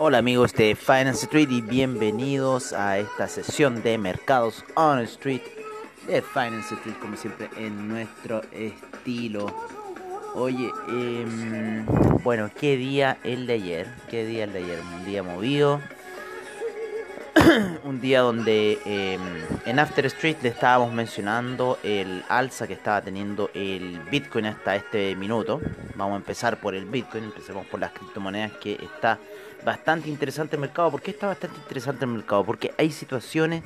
Hola amigos de Finance Street y bienvenidos a esta sesión de mercados on Street de Finance Street como siempre en nuestro estilo. Oye, em, bueno, qué día el de ayer, qué día el de ayer, un día movido, un día donde em, en After Street le estábamos mencionando el alza que estaba teniendo el Bitcoin hasta este minuto. Vamos a empezar por el Bitcoin, empecemos por las criptomonedas que está bastante interesante el mercado. ¿Por qué está bastante interesante el mercado? Porque hay situaciones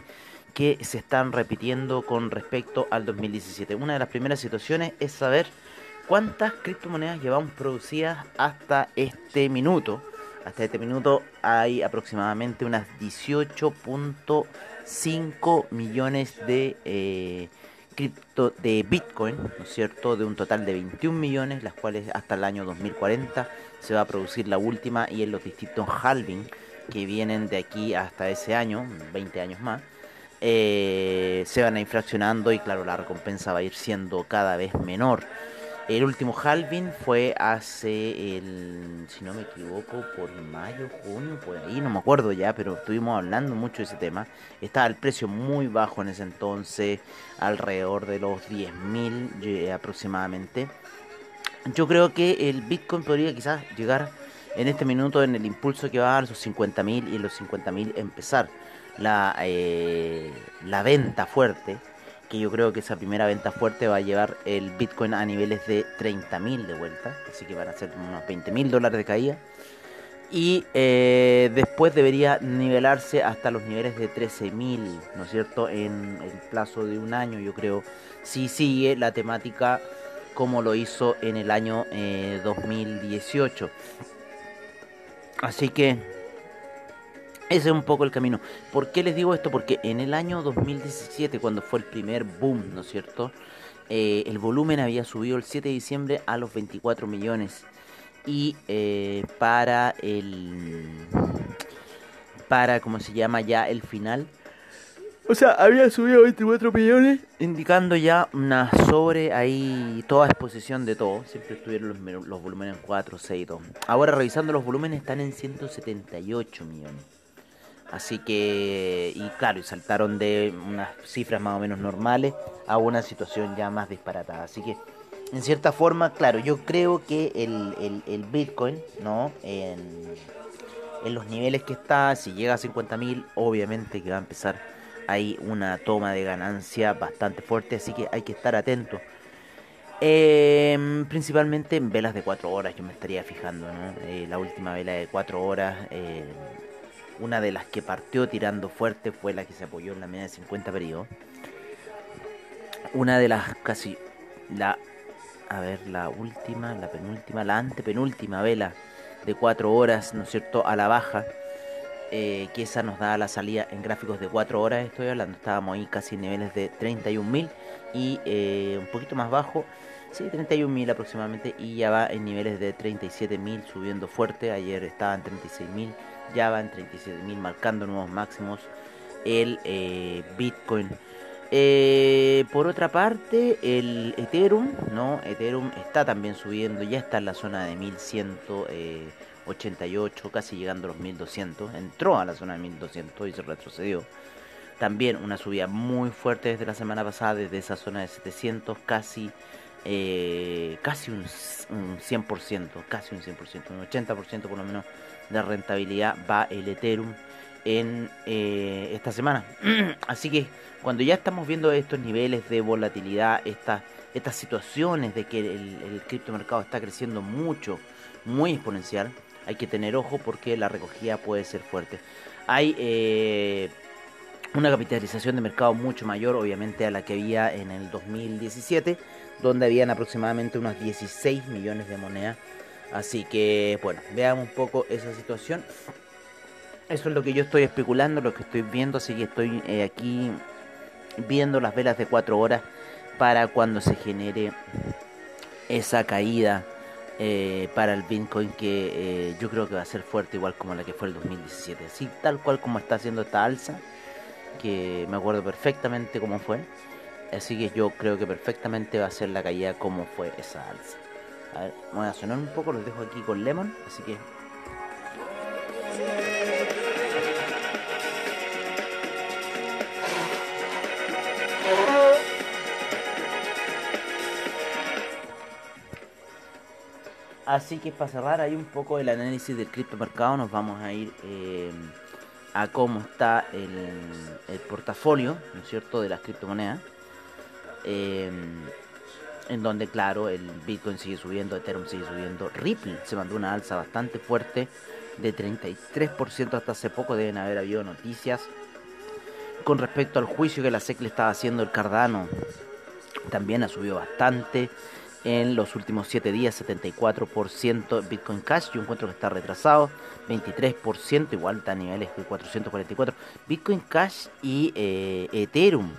que se están repitiendo con respecto al 2017. Una de las primeras situaciones es saber cuántas criptomonedas llevamos producidas hasta este minuto. Hasta este minuto hay aproximadamente unas 18.5 millones de eh, cripto de Bitcoin, ¿no es cierto? De un total de 21 millones, las cuales hasta el año 2040 se va a producir la última y en los distintos halving que vienen de aquí hasta ese año, 20 años más, eh, se van a ir y claro, la recompensa va a ir siendo cada vez menor. El último halving fue hace el, si no me equivoco, por mayo, junio, por ahí, no me acuerdo ya, pero estuvimos hablando mucho de ese tema. Estaba el precio muy bajo en ese entonces, alrededor de los 10.000 eh, aproximadamente. Yo creo que el Bitcoin podría quizás llegar en este minuto en el impulso que va a los 50.000 y los 50.000 empezar la, eh, la venta fuerte, que yo creo que esa primera venta fuerte va a llevar el Bitcoin a niveles de 30.000 de vuelta, así que van a ser unos 20.000 dólares de caída. Y eh, después debería nivelarse hasta los niveles de 13.000, ¿no es cierto? En el plazo de un año, yo creo, si sigue la temática como lo hizo en el año 2018. Eh, Así que ese es un poco el camino. ¿Por qué les digo esto? Porque en el año 2017, cuando fue el primer boom, ¿no es cierto? Eh, el volumen había subido el 7 de diciembre a los 24 millones. Y eh, para el... Para, ¿cómo se llama ya? El final o sea, había subido 24 millones, indicando ya una sobre ahí toda exposición de todo. Siempre estuvieron los, los volúmenes 4, 6, 2. Ahora revisando los volúmenes están en 178 millones. Así que, y claro, y saltaron de unas cifras más o menos normales a una situación ya más disparatada. Así que, en cierta forma, claro, yo creo que el, el, el Bitcoin, ¿no? En, en los niveles que está, si llega a 50.000, obviamente que va a empezar hay una toma de ganancia bastante fuerte, así que hay que estar atento. Em, principalmente en velas de 4 horas, yo me estaría fijando, eh, la última vela de 4 horas, eh, una de las que partió tirando fuerte fue la que se apoyó en la media de 50 periodos. Una de las casi, la, a ver, la última, la penúltima, la antepenúltima vela de 4 horas, ¿no es cierto?, a la baja eh, que esa nos da la salida en gráficos de 4 horas, estoy hablando, estábamos ahí casi en niveles de 31.000 y eh, un poquito más bajo, sí, 31.000 aproximadamente y ya va en niveles de 37.000 subiendo fuerte, ayer estaba en 36.000, ya va en 37.000 marcando nuevos máximos el eh, Bitcoin. por otra parte, el Ethereum, ¿no? Ethereum está también subiendo, ya está en la zona de 1100. 88, casi llegando a los 1200. Entró a la zona de 1200 y se retrocedió. También una subida muy fuerte desde la semana pasada, desde esa zona de 700, casi, eh, casi un, 100%, casi un 100%, un 80% por lo menos de rentabilidad va el Ethereum. en eh, esta semana. Así que cuando ya estamos viendo estos niveles de volatilidad, estas, estas situaciones de que el, el criptomercado está creciendo mucho, muy exponencial, hay que tener ojo porque la recogida puede ser fuerte. Hay eh, una capitalización de mercado mucho mayor, obviamente, a la que había en el 2017, donde habían aproximadamente unos 16 millones de monedas. Así que, bueno, veamos un poco esa situación. Eso es lo que yo estoy especulando, lo que estoy viendo, así que estoy eh, aquí viendo las velas de 4 horas para cuando se genere esa caída eh, para el Bitcoin que eh, yo creo que va a ser fuerte igual como la que fue el 2017. Así tal cual como está haciendo esta alza, que me acuerdo perfectamente cómo fue. Así que yo creo que perfectamente va a ser la caída como fue esa alza. A ver, voy a sonar un poco, los dejo aquí con Lemon, así que Así que para cerrar ahí un poco el análisis del criptomercado, nos vamos a ir eh, a cómo está el, portafolio, ¿no es cierto?, de las criptomonedas. Eh, en donde, claro, el Bitcoin sigue subiendo, Ethereum sigue subiendo. Ripple se mandó una alza bastante fuerte de 33% hasta hace poco. Deben haber habido noticias con respecto al juicio que la SEC le estaba haciendo el Cardano. También ha subido bastante en los últimos 7 días, 74% Bitcoin Cash, yo encuentro que está retrasado, 23%, igual está a niveles de 444, Bitcoin Cash y eh, Ethereum.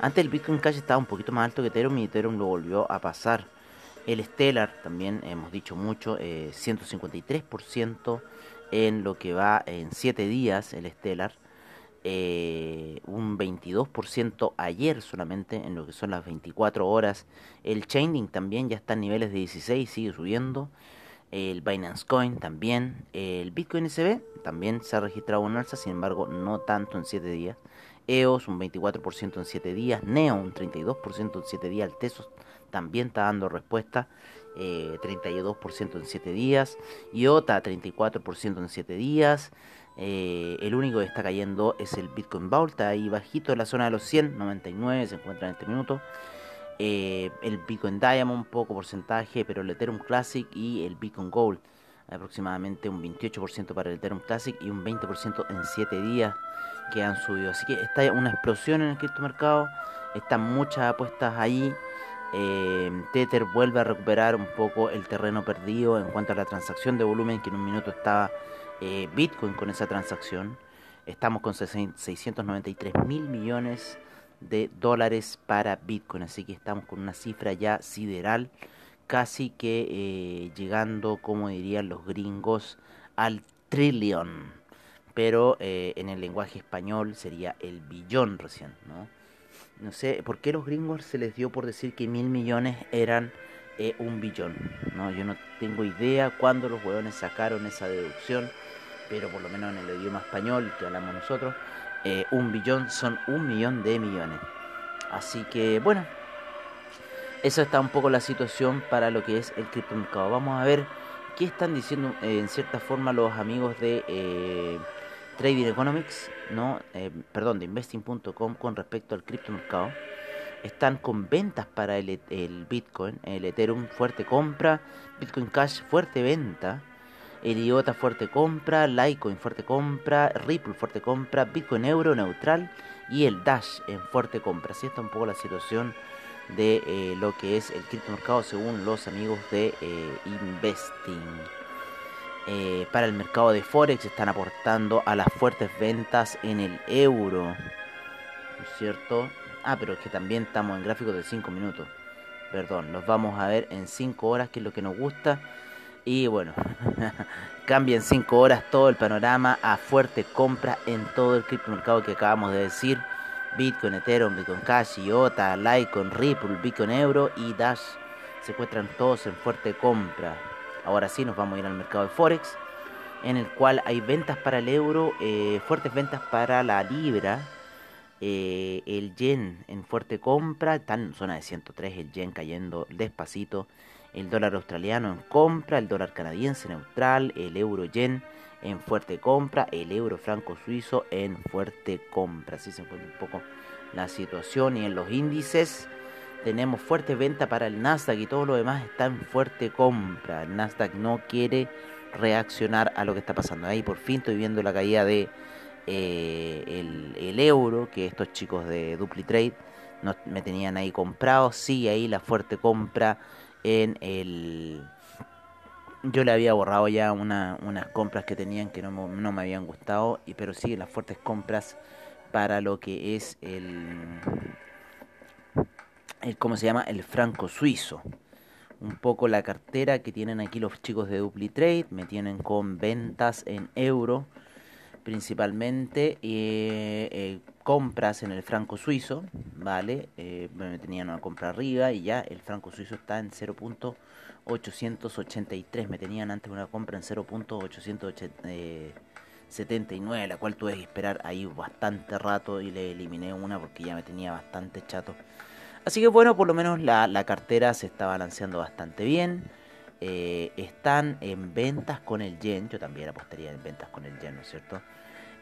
Antes el Bitcoin Cash estaba un poquito más alto que Ethereum y Ethereum lo volvió a pasar. El Stellar también hemos dicho mucho, 153% eh, en lo que va en 7 días el Stellar. Eh, un 22% ayer solamente en lo que son las 24 horas. El Chaining también ya está en niveles de 16, sigue subiendo. El Binance Coin también. El Bitcoin SB también se ha registrado un alza, sin embargo no tanto en 7 días. EOS un 24% en 7 días. Neo un 32% en 7 días. El Tesos también está dando respuesta. 32% eh, en 7 días. IOTA 34% en 7 días. Eh, el único que está cayendo es el Bitcoin Vault, está ahí bajito en la zona de los 100, 99 se encuentra en este minuto. Eh, el Bitcoin Diamond, poco porcentaje, pero el Ethereum Classic y el Bitcoin Gold, aproximadamente un 28% para el Ethereum Classic y un 20% en 7 días que han subido. Así que está una explosión en el criptomercado, están muchas apuestas ahí. Eh, Tether vuelve a recuperar un poco el terreno perdido en cuanto a la transacción de volumen que en un minuto estaba eh, Bitcoin con esa transacción. Estamos con 693 mil millones de dólares para Bitcoin, así que estamos con una cifra ya sideral, casi que eh, llegando, como dirían los gringos, al trillón. Pero eh, en el lenguaje español sería el billón recién, ¿no? Sé, ¿por qué los gringos se les dio por decir que mil millones eran un billón? No, yo no tengo idea cuándo los hueones sacaron esa deducción pero por lo menos en el idioma español que hablamos nosotros, eh, un billón son un millón de millones. Así que bueno, esa está un poco la situación para lo que es el criptomercado. Vamos a ver qué están diciendo eh, en cierta forma los amigos de eh, Trading Economics, no, perdón, de investing.com con respecto al criptomercado. Están con ventas para el, el Bitcoin, el Ethereum fuerte compra, Bitcoin Cash fuerte venta. El IOTA fuerte compra, Litecoin fuerte compra, Ripple fuerte compra, Bitcoin Euro neutral y el Dash en fuerte compra. Así está un poco la situación de eh, lo que es el criptomercado según los amigos de eh, Investing. Eh, para el mercado de Forex están aportando a las fuertes ventas en el euro. ¿No es cierto? Ah, pero es que también estamos en gráficos de 5 minutos. Perdón, los vamos a ver en 5 horas, que es lo que nos gusta. Y bueno, cambia en 5 horas todo el panorama a fuerte compra en todo el criptomercado que acabamos de decir. Bitcoin, Ethereum, Bitcoin Cash, IOTA, Litecoin, Ripple, Bitcoin Euro y Dash se encuentran todos en fuerte compra. Ahora sí nos vamos a ir al mercado de Forex, en el cual hay ventas para el euro, eh, fuertes ventas para la libra, eh, el yen en fuerte compra, está en zona de 103, el yen cayendo despacito el dólar australiano en compra, el dólar canadiense neutral, el euro yen en fuerte compra, el euro franco suizo en fuerte compra. Así se encuentra un poco la situación y en los índices tenemos fuerte venta para el Nasdaq y todo lo demás está en fuerte compra. El Nasdaq no quiere reaccionar a lo que está pasando. Ahí por fin estoy viendo la caída de eh, el, euro, que estos chicos de DupliTrade no, me tenían ahí comprado. Sí, ahí la fuerte compra en el... Yo le había borrado ya unas compras que tenían que no, no me habían gustado, y, pero sí las fuertes compras para lo que es el, el ¿cómo se llama? El franco suizo un poco la cartera que tienen aquí los chicos de DupliTrade, me tienen con ventas en euro principalmente eh, compras en el franco suizo, ¿vale? Eh, me tenían una compra arriba y ya el franco suizo está en 0.883, me tenían antes una compra en 0.879, la cual tuve que esperar ahí bastante rato y le eliminé una porque ya me tenía bastante chato Así que bueno, por lo menos la, cartera se está balanceando bastante bien. Eh, están en ventas con el yen. Yo también apostaría en ventas con el yen, ¿no es cierto?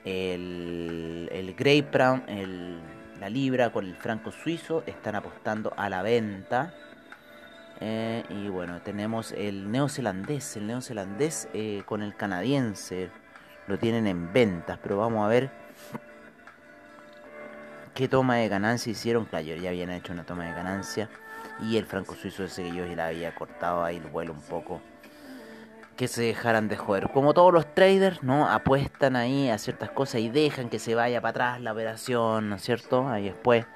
El, el Grey Brown, el, la libra con el franco suizo están apostando a la venta. Eh, y bueno, tenemos el neozelandés. El neozelandés eh, con el canadiense lo tienen en ventas. Pero vamos a ver qué toma de ganancia hicieron. Claro, ya habían hecho una toma de ganancia. Y el franco suizo ese que yo ya le había cortado ahí el vuelo un poco. Que se dejaran de joder. Como todos los traders, ¿no? Apuestan ahí a ciertas cosas y dejan que se vaya para atrás la operación, ¿no es cierto? Ahí después.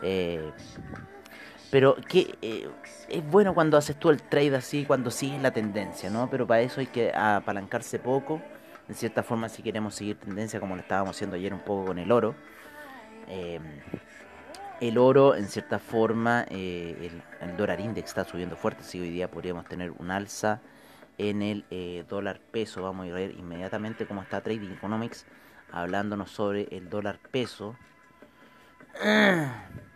Eh, pero que eh, es bueno cuando haces tú el trade así, cuando sigues la tendencia, ¿no? Pero para eso hay que apalancarse poco. En cierta forma, si queremos seguir tendencia, como lo estábamos haciendo ayer un poco con el oro. Em, el oro, en cierta forma, eh, el, dólar index está subiendo fuerte, así hoy día podríamos tener un alza en el eh, dólar peso. Vamos a ver inmediatamente cómo está Trading Economics hablándonos sobre el dólar peso.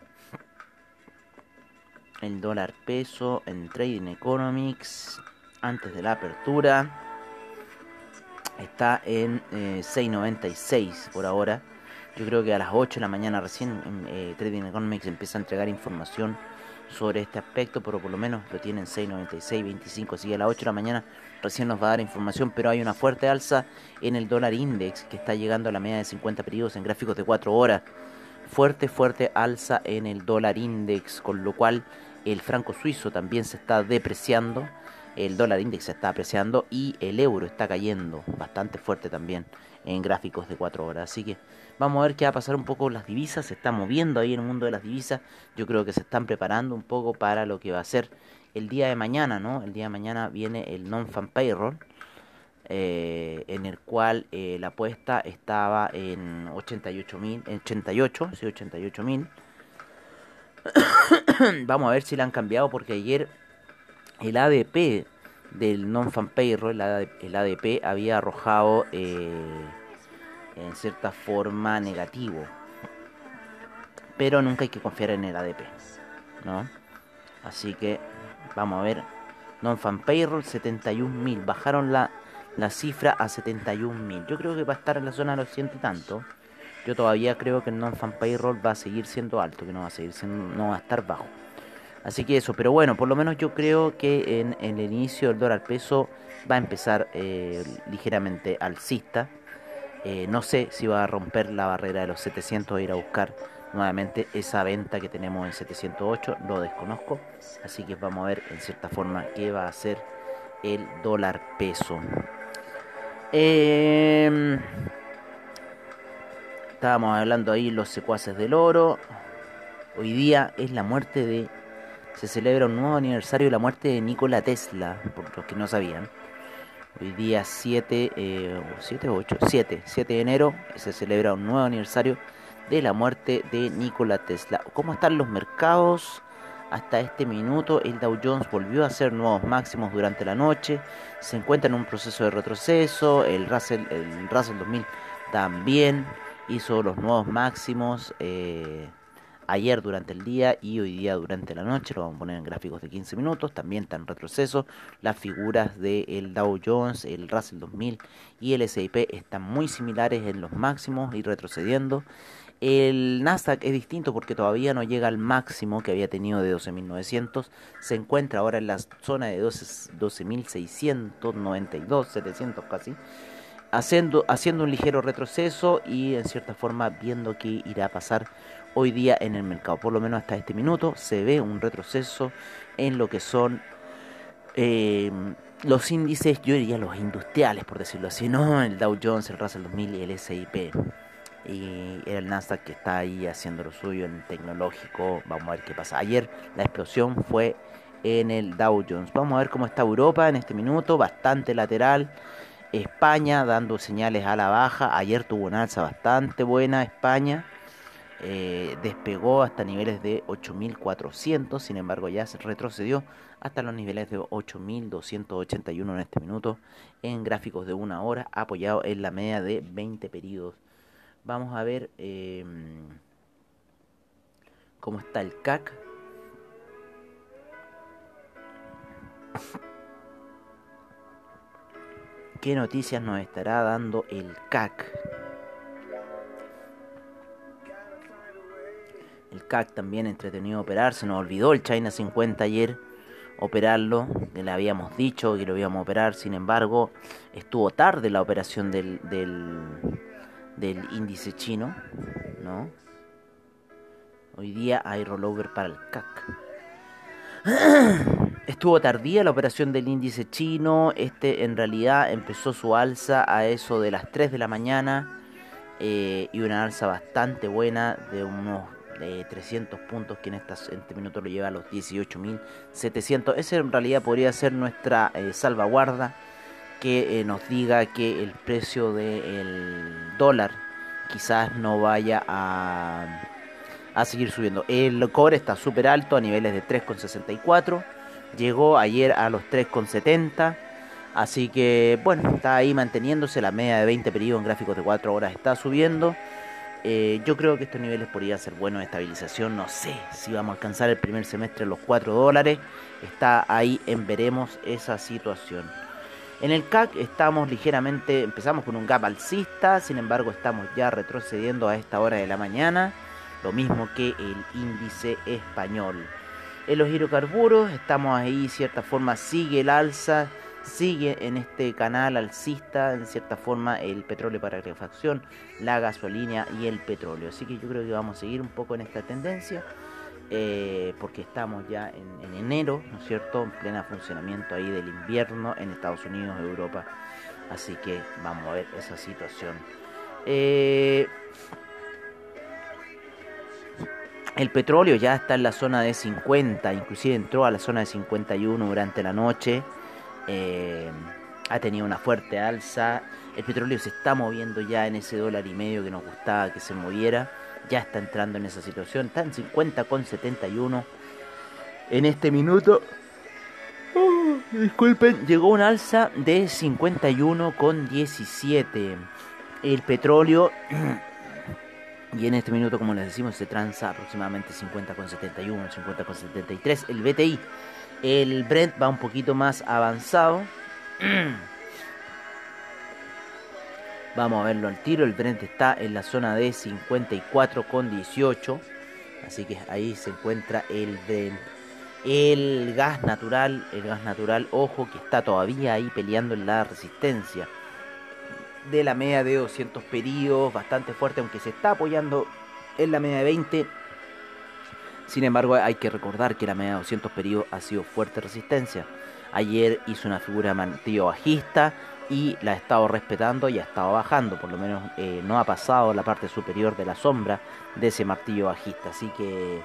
El dólar peso en Trading Economics antes de la apertura está en 6.96 eh, por ahora. Yo creo que a las 8 de la mañana recién eh, Trading Economics empieza a entregar información sobre este aspecto, pero por lo menos lo tienen 6.96, 25, así que a las 8 de la mañana recién nos va a dar información, pero hay una fuerte alza en el dólar index que está llegando a la media de 50 periodos en gráficos de 4 horas. Fuerte, fuerte alza en el dólar index, con lo cual el franco suizo también se está depreciando, el dólar index se está apreciando y el euro está cayendo bastante fuerte también en gráficos de 4 horas. Así que vamos a ver qué va a pasar un poco las divisas. Se está moviendo ahí en el mundo de las divisas. Yo creo que se están preparando un poco para lo que va a ser el día de mañana, ¿no? El día de mañana viene el non-fan payroll. Eh, en el cual eh, la apuesta estaba en 88 mil, 88, sí, 88 mil. Vamos a ver si la han cambiado porque ayer el ADP del non-fan payroll, el ADP había arrojado eh, en cierta forma negativo. Pero nunca hay que confiar en el ADP, ¿no? Así que vamos a ver. Non-fan payroll 71.000. Bajaron la, la cifra a 71.000. Yo creo que va a estar en la zona de los y tanto. Yo todavía creo que el non-fan payroll va a seguir siendo alto, que no va a seguir no va a estar bajo. Así que eso, pero bueno, por lo menos yo creo que en, el inicio del dólar peso va a empezar eh, ligeramente alcista. Eh, no sé si va a romper la barrera de los 700 e ir a buscar nuevamente esa venta que tenemos en 708, lo desconozco. Así que vamos a ver en cierta forma qué va a hacer el dólar peso. Em, estábamos hablando ahí los secuaces del oro. Hoy día es la muerte de se celebra un nuevo aniversario de la muerte de Nikola Tesla, por los que no sabían. Hoy día 7, eh, 7 o 8, 7, 7 de enero se celebra un nuevo aniversario de la muerte de Nikola Tesla. ¿Cómo están los mercados? Hasta este minuto el Dow Jones volvió a hacer nuevos máximos durante la noche, se encuentra en un proceso de retroceso, el Russell, el Russell 2000 también hizo los nuevos máximos. Eh, ayer durante el día y hoy día durante la noche. Lo vamos a poner en gráficos de 15 minutos. También están retroceso. Las figuras del Dow Jones, el Russell 2000 y el S&P están muy similares en los máximos y retrocediendo. El Nasdaq es distinto porque todavía no llega al máximo que había tenido de 12.900. Se encuentra ahora en la zona de 12.692, 700 casi. Haciendo, haciendo un ligero retroceso y en cierta forma viendo qué irá a pasar hoy día en el mercado. Por lo menos hasta este minuto se ve un retroceso en lo que son eh, los índices, yo diría los industriales, por decirlo así, no el Dow Jones, el Russell 2000 y el S&P y el Nasdaq que está ahí haciendo lo suyo en tecnológico. Vamos a ver qué pasa. Ayer la explosión fue en el Dow Jones. Vamos a ver cómo está Europa en este minuto, bastante lateral. España dando señales a la baja. Ayer tuvo una alza bastante buena España. Eh, despegó hasta niveles de 8.400, sin embargo ya se retrocedió hasta los niveles de 8.281 en este minuto en gráficos de una hora, apoyado en la media de 20 periodos Vamos a ver em, cómo está el CAC. ¿Qué noticias nos estará dando el CAC? El CAC también entretenido operar. Se nos olvidó el China 50 ayer operarlo. Que le habíamos dicho que lo íbamos a operar. Sin embargo, estuvo tarde la operación del, del índice chino, ¿no? Hoy día hay rollover para el CAC. Estuvo tardía la operación del índice chino. Este en realidad empezó su alza a eso de las 3 de la mañana. Eh, y una alza bastante buena de unos 300 puntos que en, este minuto lo lleva a los 18.700. Ese en realidad podría ser nuestra eh, salvaguarda que eh, nos diga que el precio del dólar quizás no vaya a, a seguir subiendo. El cobre está súper alto a niveles de 3,64. Llegó ayer a los 3,70. Así que bueno, está ahí manteniéndose. La media de 20 periodos en gráficos de 4 horas está subiendo. Eh, yo creo que estos niveles podrían ser buenos de estabilización. No sé si vamos a alcanzar el primer semestre los 4 dólares. Está ahí en veremos esa situación. En el CAC estamos ligeramente, empezamos con un gap alcista, sin embargo estamos ya retrocediendo a esta hora de la mañana, lo mismo que el índice español. En los hidrocarburos estamos ahí, cierta forma sigue el alza, sigue en este canal alcista, en cierta forma el petróleo para refacción, la gasolina y el petróleo. Así que yo creo que vamos a seguir un poco en esta tendencia. Eh, porque estamos ya en, enero, ¿no es cierto?, en plena funcionamiento ahí del invierno en Estados Unidos, Europa. Así que vamos a ver esa situación. Eh, el petróleo ya está en la zona de 50, inclusive entró a la zona de 51 durante la noche. Eh, ha tenido una fuerte alza. El petróleo se está moviendo ya en ese dólar y medio que nos gustaba que se moviera ya está entrando en esa situación. Está en 50 con 71 en este minuto. Oh, disculpen, llegó un alza de 51 con 17. El petróleo y en este minuto, como les decimos, se transa aproximadamente 50 con 71, 50 con 73. El BTI, el Brent va un poquito más avanzado. Vamos a verlo al tiro. El Brent está en la zona de 54,18. Así que ahí se encuentra el Brent. El gas natural, el gas natural, ojo que está todavía ahí peleando en la resistencia de la media de 200 periodos, bastante fuerte, aunque se está apoyando en la media de 20. Sin embargo, hay que recordar que la media de 200 periodos ha sido fuerte resistencia. Ayer hizo una figura de martillo bajista y la ha estado respetando y ha estado bajando, por lo menos eh, no ha pasado la parte superior de la sombra de ese martillo bajista, así que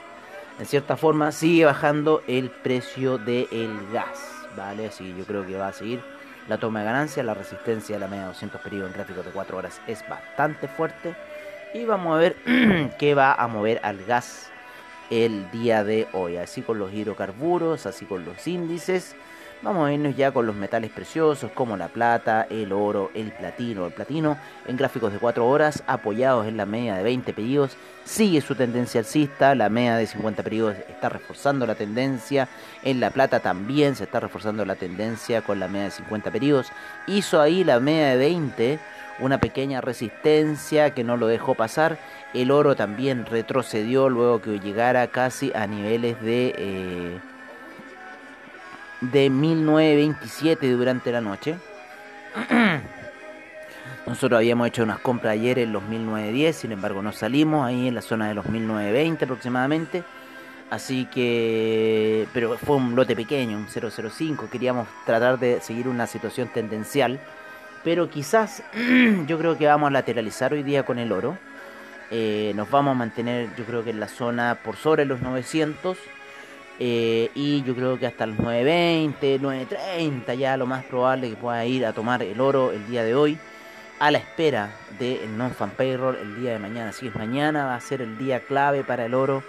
en cierta forma sigue bajando el precio del gas, ¿vale? Así que yo creo que va a seguir la toma de ganancia, la resistencia de la media 200 periodos en gráficos de 4 horas es bastante fuerte. Y vamos a ver qué va a mover al gas el día de hoy, así con los hidrocarburos, así con los índices Vamos a irnos ya con los metales preciosos como la plata, el oro, el platino. El platino en gráficos de 4 horas apoyados en la media de 20 pedidos sigue su tendencia alcista, la media de 50 periodos está reforzando la tendencia, en la plata también se está reforzando la tendencia con la media de 50 periodos, hizo ahí la media de 20 una pequeña resistencia que no lo dejó pasar, el oro también retrocedió luego que llegara casi a niveles de... Eh, de 1927 durante la noche. Nosotros habíamos hecho unas compras ayer en los 1910, sin embargo no salimos ahí en la zona de los 1920 aproximadamente. Así que, pero fue un lote pequeño, un 005. Queríamos tratar de seguir una situación tendencial. Pero quizás yo creo que vamos a lateralizar hoy día con el oro. Eh, nos vamos a mantener yo creo que en la zona por sobre los 900 eh, y yo creo que hasta los 9.20, 9.30 ya lo más probable que pueda ir a tomar el oro el día de hoy. A la espera del non-fan payroll el día de mañana. Así es, mañana va a ser el día clave para el oro.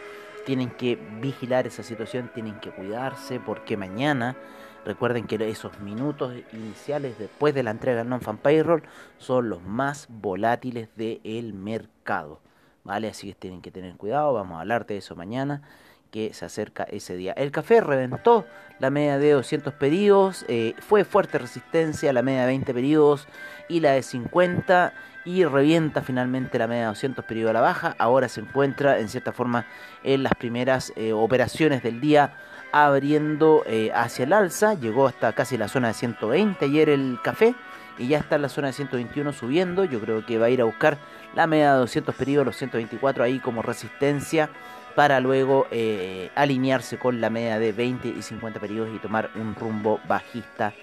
Tienen que vigilar esa situación, tienen que cuidarse porque mañana Recuerden que esos minutos iniciales después de la entrega del non-fan payroll son los más volátiles del mercado. ¿Vale? Así que tienen que tener cuidado. Vamos a hablar de eso mañana que se acerca ese día. El café reventó la media de 200 pedidos, eh, fue fuerte resistencia la media de 20 pedidos y la de 50 y revienta finalmente la media de 200 pedidos a la baja. Ahora se encuentra en cierta forma en las primeras eh, operaciones del día abriendo eh, hacia el alza, llegó hasta casi la zona de 120 ayer el café y ya está en la zona de 121 subiendo, yo creo que va a ir a buscar la media de 200 pedidos, los 124 ahí como resistencia para luego eh, alinearse con la media de 20 y 50 periodos y tomar un rumbo bajista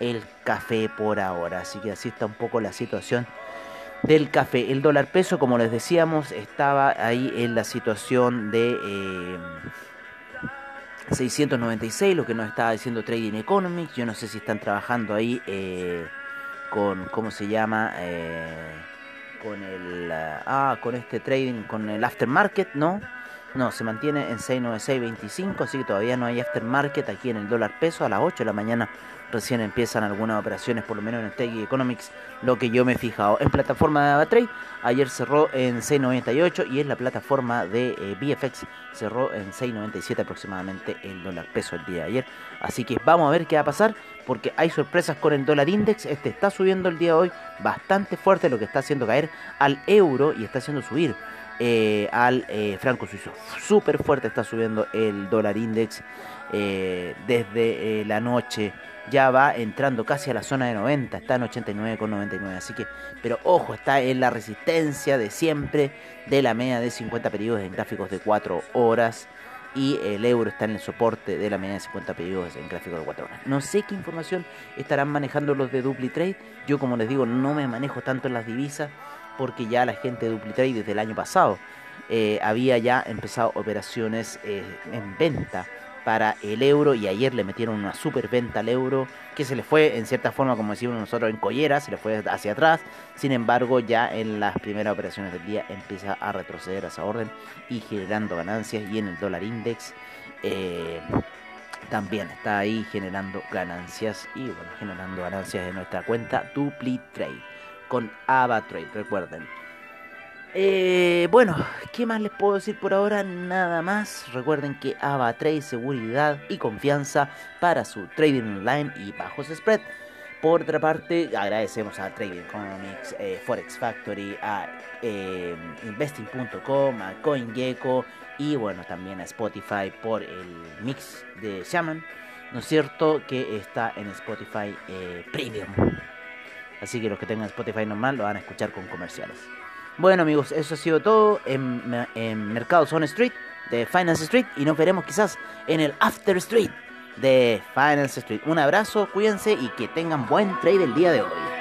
el café por ahora. Así que así está un poco la situación del café. El dólar peso, como les decíamos, estaba ahí en la situación de 696, eh, lo que nos estaba diciendo Trading Economics. Yo no sé si están trabajando ahí eh, con, ¿cómo se llama? con el, ah, con este trading, con el aftermarket, ¿no? No, se mantiene en 696.25, así que todavía no hay aftermarket aquí en el dólar peso. A las 8 de la mañana recién empiezan algunas operaciones, por lo menos en Tech Economics, lo que yo me he fijado. En plataforma de AvaTrade, ayer cerró en 6.98 y en la plataforma de eh, VFX cerró en 6.97 aproximadamente el dólar peso el día de ayer. Así que vamos a ver qué va a pasar, porque hay sorpresas con el dólar index. Este está subiendo el día de hoy bastante fuerte, lo que está haciendo caer al euro y está haciendo subir eh, al eh, franco suizo. Súper fuerte está subiendo el dólar index eh, desde la noche. Ya va entrando casi a la zona de 90, está en 89,99. Así que, pero ojo, está en la resistencia de siempre de la media de 50 periodos en gráficos de 4 horas. Y el euro está en el soporte de la media de 50 periodos en gráficos de 4 horas. No sé qué información estarán manejando los de DupliTrade. Yo, como les digo, no me manejo tanto en las divisas porque ya la gente de DupliTrade desde el año pasado eh, había ya empezado operaciones eh, en venta para el euro y ayer le metieron una super venta al euro que se le fue en cierta forma como decimos nosotros en collera, se le fue hacia atrás, sin embargo ya en las primeras operaciones del día empieza a retroceder a esa orden y generando ganancias. Y en el dólar index eh, también está ahí generando ganancias y bueno, generando ganancias en nuestra cuenta DupliTrade con AvaTrade, recuerden. Eh, bueno, ¿qué más les puedo decir por ahora? Nada más. Recuerden que AvaTrade, seguridad y confianza para su trading online y bajos spread. Por otra parte, agradecemos a Trading Economics, eh, Forex Factory, a eh, Investing.com, a CoinGecko y bueno, también a Spotify por el mix de Shaman, ¿no es cierto? Que está en Spotify Premium. Así que los que tengan Spotify normal lo van a escuchar con comerciales. Bueno amigos, eso ha sido todo en, Mercados on Street de Finance Street y nos veremos quizás en el After Street de Finance Street. Un abrazo, cuídense y que tengan buen trade el día de hoy.